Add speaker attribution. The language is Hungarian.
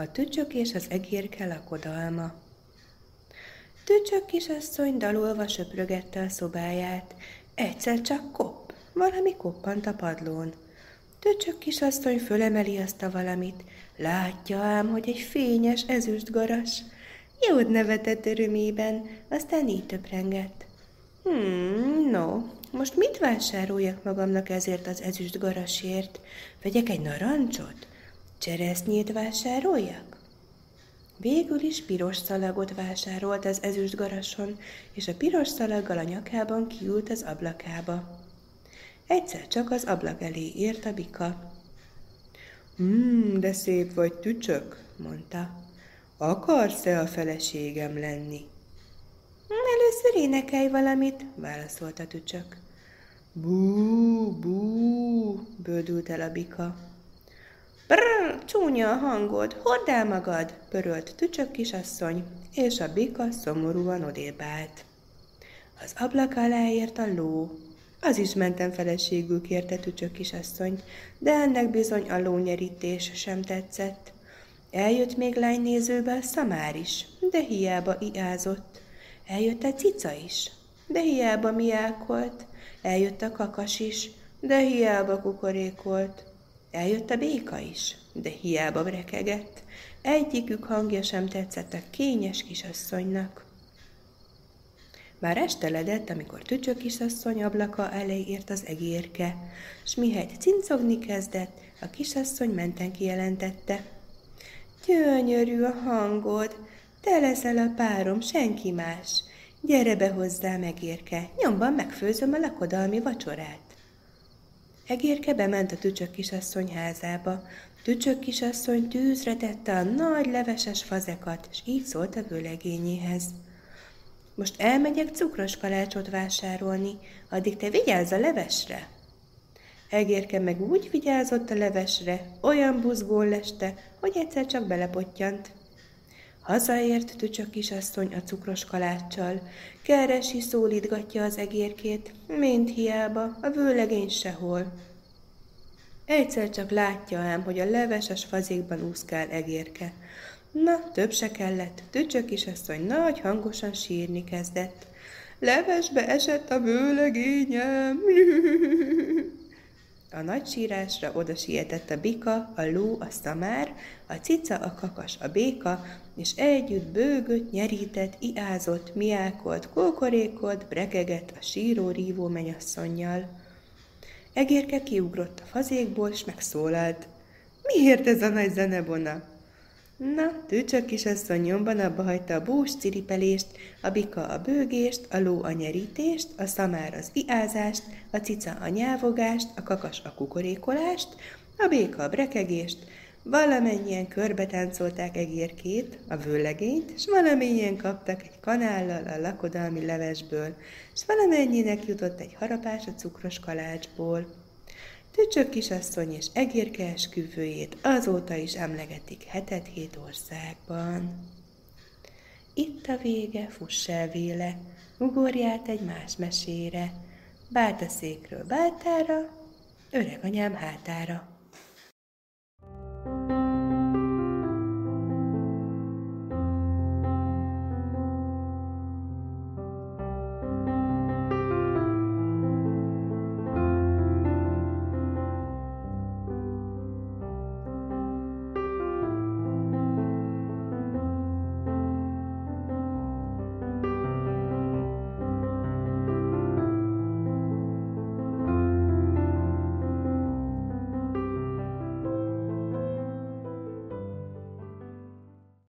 Speaker 1: A tücsök és az egérke lakodalma. Tücsök kisasszony dalolva söprögette a szobáját. Egyszer csak kopp, valami koppant a padlón. Tücsök kisasszony fölemeli azt a valamit. Látja ám, hogy egy fényes ezüst garas. Jód nevetett örömében, aztán így töprengett. Hmm, no, most mit vásároljak magamnak ezért az ezüst garasért? Vegyek egy narancsot? Cseresznyét vásároljak? Végül is piros szalagot vásárolt az ezüst garason, és a piros szalaggal a nyakában kiült az ablakába. Egyszer csak az ablak elé ért a bika. Hmm, de szép vagy tücsök, mondta. Akarsz-e a feleségem lenni? Először énekelj valamit, válaszolta tücsök. Bú, bú, bődült el a bika. Brr, csúnya a hangod, hordd el magad, pörölt tücsök kisasszony, és a bika szomorúan odébb. Az ablak alá ért a ló. Az is mentem feleségül kérte tücsök kisasszony, de ennek bizony a lónyerítés sem tetszett. Eljött még lánynézőbe szamár is, de hiába iázott. Eljött a cica is, de hiába miákolt. Eljött a kakas is, de hiába kukorékolt. Eljött a béka is, de hiába brekegett. Egyikük hangja sem tetszett a kényes kisasszonynak. Már esteledett, amikor tücsök kisasszony ablaka elé ért az egérke, s mihelyt cincogni kezdett, a kisasszony menten kijelentette. Gyönyörű a hangod, te leszel a párom, senki más. Gyere be hozzá, megérke, nyomban megfőzöm a lakodalmi vacsorát. Egérke bement a tücsök kisasszony házába. Tücsök kisasszony tűzre tette a nagy leveses fazekat, és így szólt a vőlegényéhez. Most elmegyek cukros kalácsot vásárolni, addig te vigyázz a levesre. Egérke meg úgy vigyázott a levesre, olyan buzgón leste, hogy egyszer csak belepottyant. Hazaért tücsök kisasszony a cukros kaláccsal, keresi szólítgatja az egérkét, mint hiába, a vőlegény sehol. Egyszer csak látja ám, hogy a leveses fazékban úszkál egérke. Na, több se kellett, tücsök kisasszony nagy hangosan sírni kezdett. Levesbe esett a vőlegényem! A nagy sírásra oda sietett a bika, a ló, a szamár, a cica, a kakas, a béka, és együtt bőgött, nyerített, iázott, miákolt, kókorékolt, brekegett a síró-rívó menyasszonynal. Egérke kiugrott a fazékból, és megszólalt. Miért ez a nagy zenebona? Na, tűcsök kisasszony nyomban abba hagyta a bús ciripelést, a bika a bőgést, a ló a nyerítést, a szamár az iázást, a cica a nyávogást, a kakas a kukorékolást, a béka a brekegést, valamennyien körbe táncolták egérkét, a vőlegényt, s valamennyien kaptak egy kanállal a lakodalmi levesből, s valamennyinek jutott egy harapás a cukros kalácsból. Tücsök kisasszony és egérke esküvőjét azóta is emlegetik hetet hét országban. Itt a vége, fuss el véle, ugorját egy más mesére, bált a székről báltára, öreg anyám hátára.